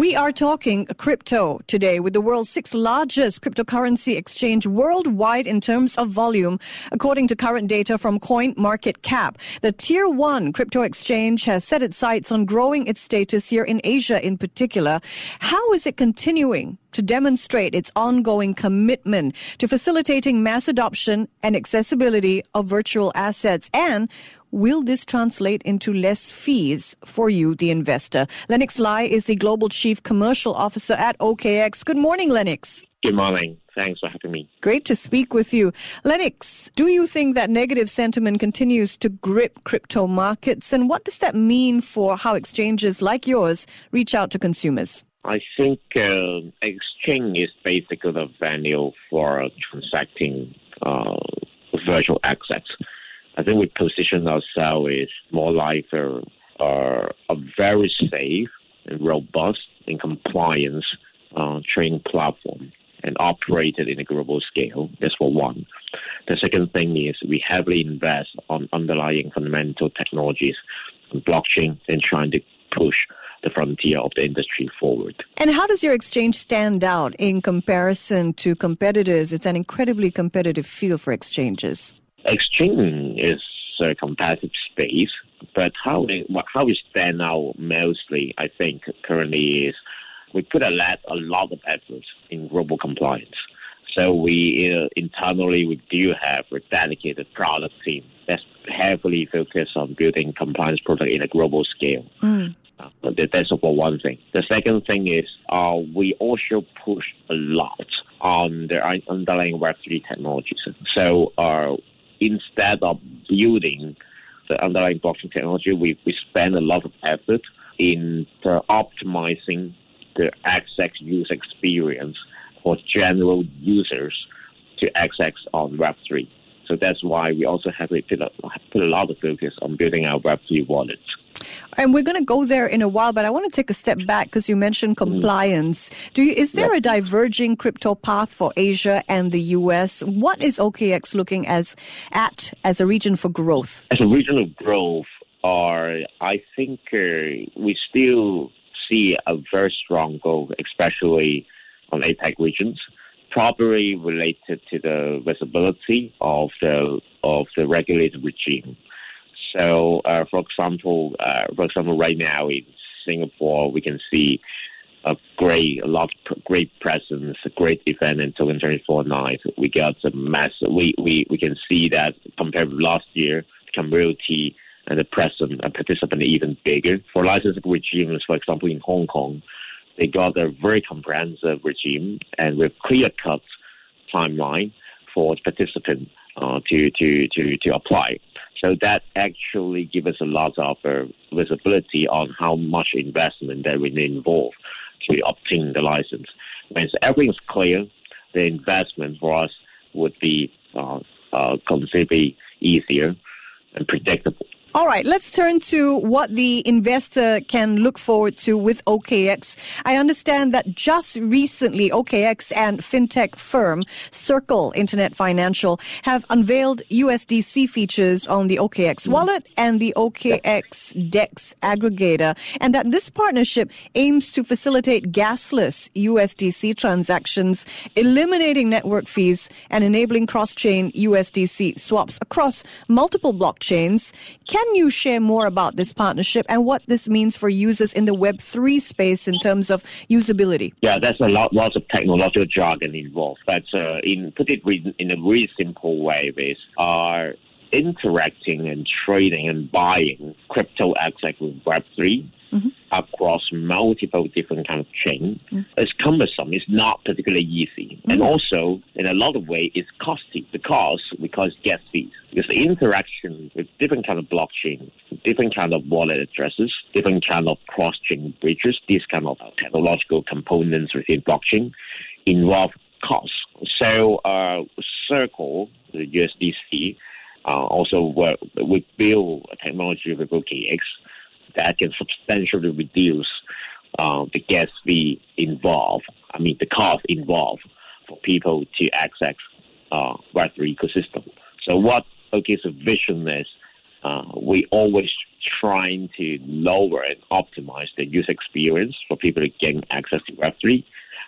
We are talking crypto today with the world's sixth largest cryptocurrency exchange worldwide in terms of volume. According to current data from CoinMarketCap, the tier one crypto exchange has set its sights on growing its status here in Asia in particular. How is it continuing to demonstrate its ongoing commitment to facilitating mass adoption and accessibility of virtual assets? And Will this translate into less fees for you, the investor? Lennix Lai is the Global Chief Commercial Officer at OKX. Good morning, Lennix. Good morning. Thanks for having me. Great to speak with you. Lennix, do you think that negative sentiment continues to grip crypto markets? And what does that mean for how exchanges like yours reach out to consumers? I think uh, exchange is basically the venue for transacting uh, virtual assets. I think we position ourselves as more like a, uh, a very safe and robust and compliance uh, trading platform and operated in a global scale. That's for one. The second thing is we heavily invest on underlying fundamental technologies, blockchain, and trying to push the frontier of the industry forward. And how does your exchange stand out in comparison to competitors? It's an incredibly competitive field for exchanges. Exchange is a competitive space, but how we, how we stand out mostly, I think, currently is we put a lot, a lot of effort in global compliance. So we uh, internally we do have a dedicated product team that's heavily focused on building compliance product in a global scale. Mm. Uh, that's for one thing. The second thing is uh, we also push a lot on the underlying Web3 technologies. So uh, instead of building the underlying blockchain technology, we, we spend a lot of effort in uh, optimizing the XX user experience for general users to access on Web3. So that's why we also have put a, put a lot of focus on building our Web3 wallets. And we're going to go there in a while, but I want to take a step back because you mentioned mm. compliance. Do you, is there a diverging crypto path for Asia and the US? What is OKX looking as at as a region for growth? As a region of growth, or I think uh, we still see a very strong growth, especially on APAC regions, probably related to the visibility of the of the regulated regime. So, uh, for example, uh, for example, right now in Singapore, we can see a great, a lot great presence, a great event in TOKEN2049. We got a mass. We, we, we can see that compared with last year, the community and the present and participant even bigger. For licensing regimes, for example, in Hong Kong, they got a very comprehensive regime and with clear cut timeline for participants uh, to, to, to, to apply. So that actually gives us a lot of uh, visibility on how much investment that we need involve to obtain the license. When everything's clear, the investment for us would be uh, uh, considerably easier and predictable. All right, let's turn to what the investor can look forward to with OKX. I understand that just recently OKX and fintech firm Circle Internet Financial have unveiled USDC features on the OKX mm. wallet and the OKX DEX aggregator, and that this partnership aims to facilitate gasless USDC transactions, eliminating network fees and enabling cross-chain USDC swaps across multiple blockchains. Can can you share more about this partnership and what this means for users in the Web3 space in terms of usability? Yeah, there's a lot, lots of technological jargon involved. But uh, in put it in a really simple way, is are interacting and trading and buying crypto assets with Web3 mm-hmm. across multiple different kind of chains. Mm-hmm. It's cumbersome. It's not particularly easy. Mm-hmm. And also, in a lot of ways, it's costly because, because gas fees. Because the interaction with different kind of blockchain, different kind of wallet addresses, different kind of cross-chain bridges, these kind of technological components within blockchain involve costs. So, uh, Circle, the USDC, uh, also, we build a technology with OKX that can substantially reduce uh, the gas fee involved. I mean, the cost involved for people to access uh, Web3 ecosystem. So what OKX's vision is, uh, we always trying to lower and optimize the user experience for people to gain access to Web3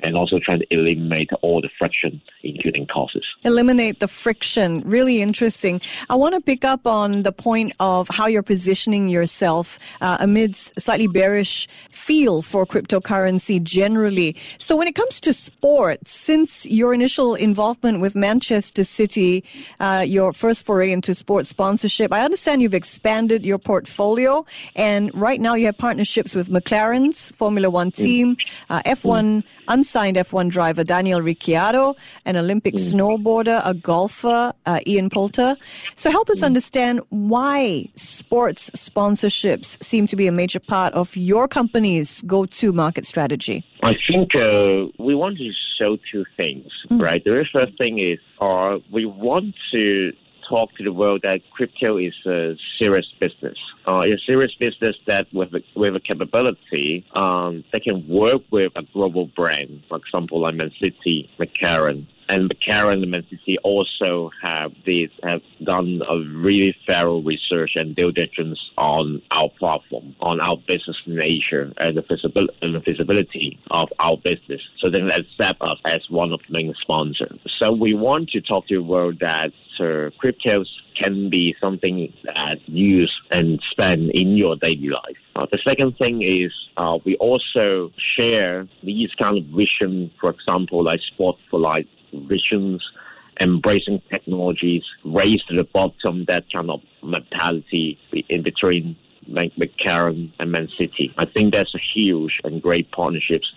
and also trying to eliminate all the friction, including costs. Eliminate the friction. Really interesting. I want to pick up on the point of how you're positioning yourself uh, amidst slightly bearish feel for cryptocurrency generally. So when it comes to sports, since your initial involvement with Manchester City, uh, your first foray into sports sponsorship, I understand you've expanded your portfolio and right now you have partnerships with McLaren's Formula One team, uh, F1 mm unsigned F1 driver Daniel Ricciardo, an Olympic mm. snowboarder, a golfer, uh, Ian Poulter. So help us mm. understand why sports sponsorships seem to be a major part of your company's go-to market strategy. I think uh, we want to show two things, mm. right? The very first thing is uh, we want to talk to the world that crypto is a serious business. Uh, a serious business that with a, with a capability um, that can work with a global brand, for example, like Man City, McLaren, and Karen and City also have these have done a really thorough research and due diligence on our platform, on our business nature and the visibility and the visibility of our business. So they accept us as one of the main sponsors. So we want to talk to the world that uh, cryptos can be something that you use and spend in your daily life. Uh, the second thing is uh, we also share these kind of vision, for example, like sport for life visions, embracing technologies, race to the bottom, that kind of mentality in between McLaren and Man City. I think that's a huge and great partnerships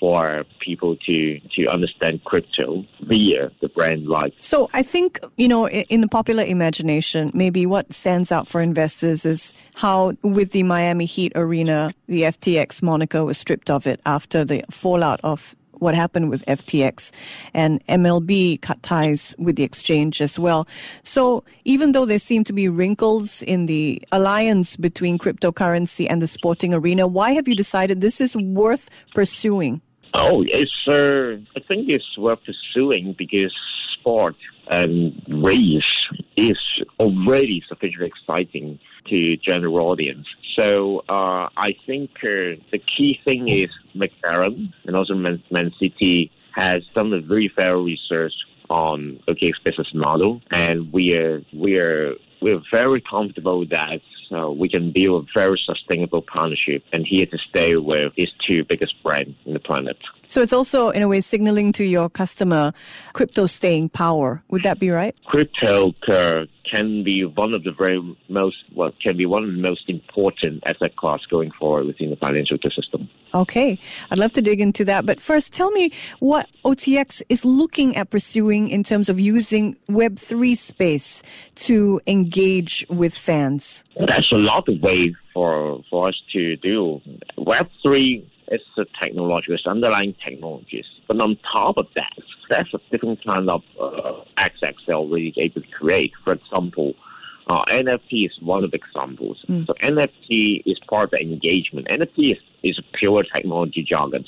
for people to to understand crypto via the brand like. So I think you know in the popular imagination, maybe what stands out for investors is how with the Miami Heat arena, the FTX moniker was stripped of it after the fallout of what happened with FTX and MLB cut ties with the exchange as well. So even though there seem to be wrinkles in the alliance between cryptocurrency and the sporting arena, why have you decided this is worth pursuing? Oh, it's uh, I think it's worth pursuing because sport and race is already sufficiently exciting to general audience. So uh, I think uh, the key thing is McLaren and also Man, Man City has done a very thorough research on OKX business model, and we are we are we're very comfortable that uh, we can build a very sustainable partnership and here to stay with these two biggest brands in the planet. So it's also, in a way, signaling to your customer crypto staying power. Would that be right? Crypto uh, can be one of the very most, well, can be one of the most important asset class going forward within the financial ecosystem. Okay. I'd love to dig into that. But first, tell me what OKX is looking at pursuing in terms of using Web3 space to engage with fans. There's a lot of ways for, for us to do. Web3 it's the technology, it's underlying technologies. But on top of that, there's a different kind of uh, access they're already able to create. For example, uh, NFT is one of the examples. Mm. So NFT is part of the engagement. NFT is, is pure technology jargon.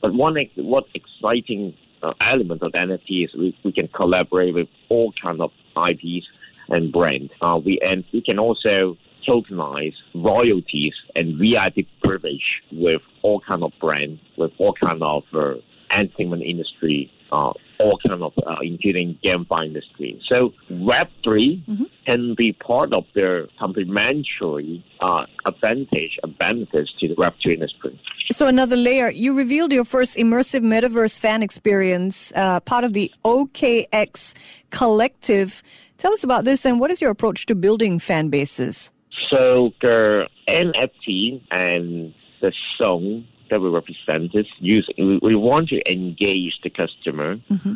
But one what exciting uh, element of NFT is we, we can collaborate with all kind of IPs and brands. Uh, we and we can also tokenize royalties and VIP privilege with all kind of brands, with all kind of uh, entertainment industry, uh, all kind of uh, including GameFi industry. So Web 3 mm-hmm. can be part of their complementary uh, advantage and benefits to the Web 2 industry. So another layer, you revealed your first immersive metaverse fan experience, uh, part of the OKX collective. Tell us about this and what is your approach to building fan bases? So the NFT and the song that we represented, use we want to engage the customer mm-hmm.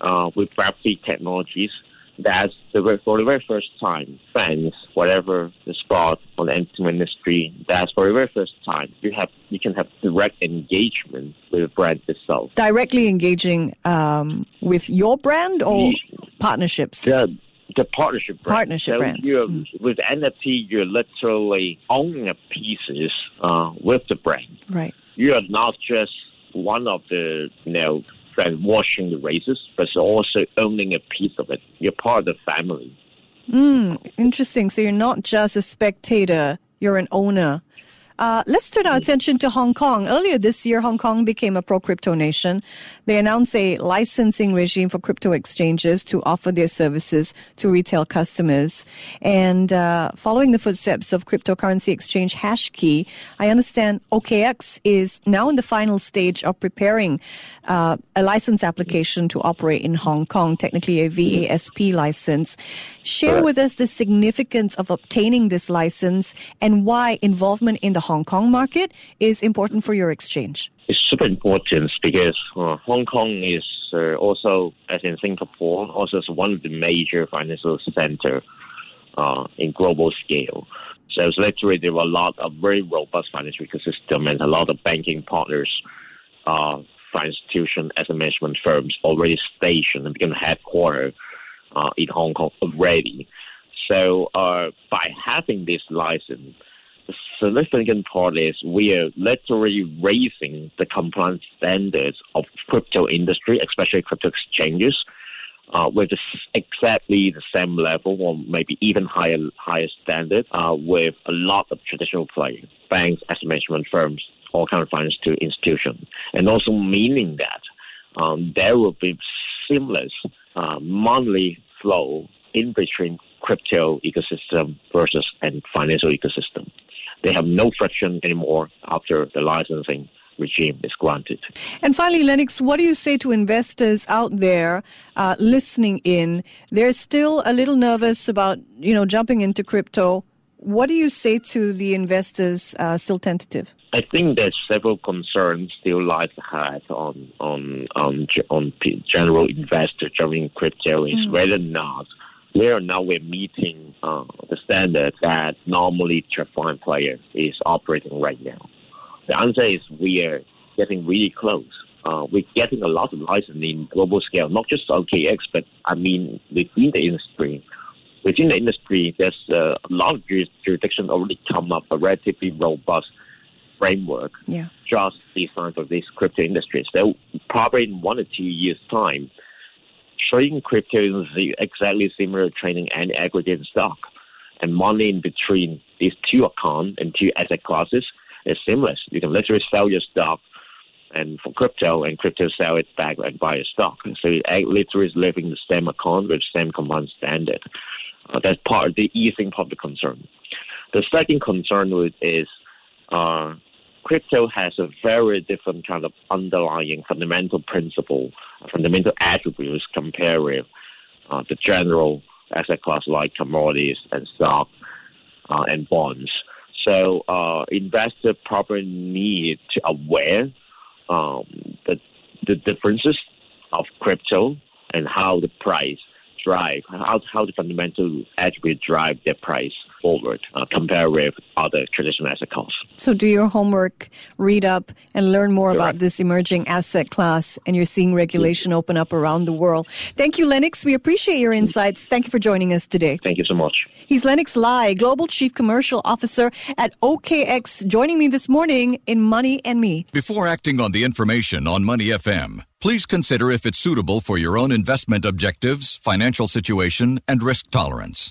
uh, with Web3 technologies. That's the for the very first time, fans, whatever the sport or the entertainment industry, that's for the very first time you have you can have direct engagement with the brand itself. Directly engaging um, with your brand or partnerships. Yeah, The partnership brand. Partnership so brands. Mm. With NFT, you're literally owning a pieces uh, with the brand. Right. You are not just one of the you know friends watching the races, but also owning a piece of it. You're part of the family. Mm, interesting. So you're not just a spectator, you're an owner. Uh, let's turn our attention to Hong Kong. Earlier this year, Hong Kong became a pro crypto nation. They announced a licensing regime for crypto exchanges to offer their services to retail customers. And uh, following the footsteps of cryptocurrency exchange Hashkey, I understand OKX is now in the final stage of preparing uh, a license application to operate in Hong Kong, technically a VASP license. Share with us the significance of obtaining this license and why involvement in the Hong Kong market is important for your exchange. It's super important because uh, Hong Kong is uh, also, as in Singapore, also is one of the major financial center uh, in global scale. So it's literally there are a lot of very robust financial ecosystem and a lot of banking partners, uh, financial institution, asset management firms already stationed and become headquartered uh, in Hong Kong already. So uh, by having this license, the significant part is we are literally raising the compliance standards of crypto industry, especially crypto exchanges, uh, with exactly the same level or maybe even higher higher standard uh, with a lot of traditional players, banks, asset management firms, all kind of financial institutions, and also meaning that um, there will be seamless uh, monthly flow in between crypto ecosystem versus and financial ecosystem. They have no friction anymore after the licensing regime is granted. And finally, Lennix, what do you say to investors out there uh, listening in? They're still a little nervous about, you know, jumping into crypto. What do you say to the investors uh, still tentative? I think there's several concerns still lies ahead on on on on general investor jumping crypto is whether or not where now we're meeting uh, the standard that normally TradFi player is operating right now. The answer is we are getting really close. Uh, we're getting a lot of license in global scale, not just OKX, but I mean within the industry. Within the industry, there's uh, a lot of jurisdictions already come up a relatively robust framework Yeah. just designed for this crypto industry. So probably in one or two years' time, trading crypto is exactly similar to trading any aggregate stock. And money in between these two accounts and two asset classes is seamless. You can literally sell your stock and for crypto and crypto sell it back and buy your stock. So it literally is living the same account with the same compound standard. Uh, that's part of the easing the concern. The second concern is uh, crypto has a very different kind of underlying fundamental principle, fundamental attributes compared with uh, the general asset class like commodities and stock uh, and bonds. So uh, investors probably need to aware um, the the differences of crypto and how the price drive how how the fundamental attributes drive their price forward uh, compared with other traditional asset classes. So do your homework, read up, and learn more about this emerging asset class. And you're seeing regulation open up around the world. Thank you, Lennix. We appreciate your insights. Thank you for joining us today. Thank you so much. He's Lennix Lai, Global Chief Commercial Officer at OKX, joining me this morning in Money and Me. Before acting on the information on Money FM, please consider if it's suitable for your own investment objectives, financial situation, and risk tolerance.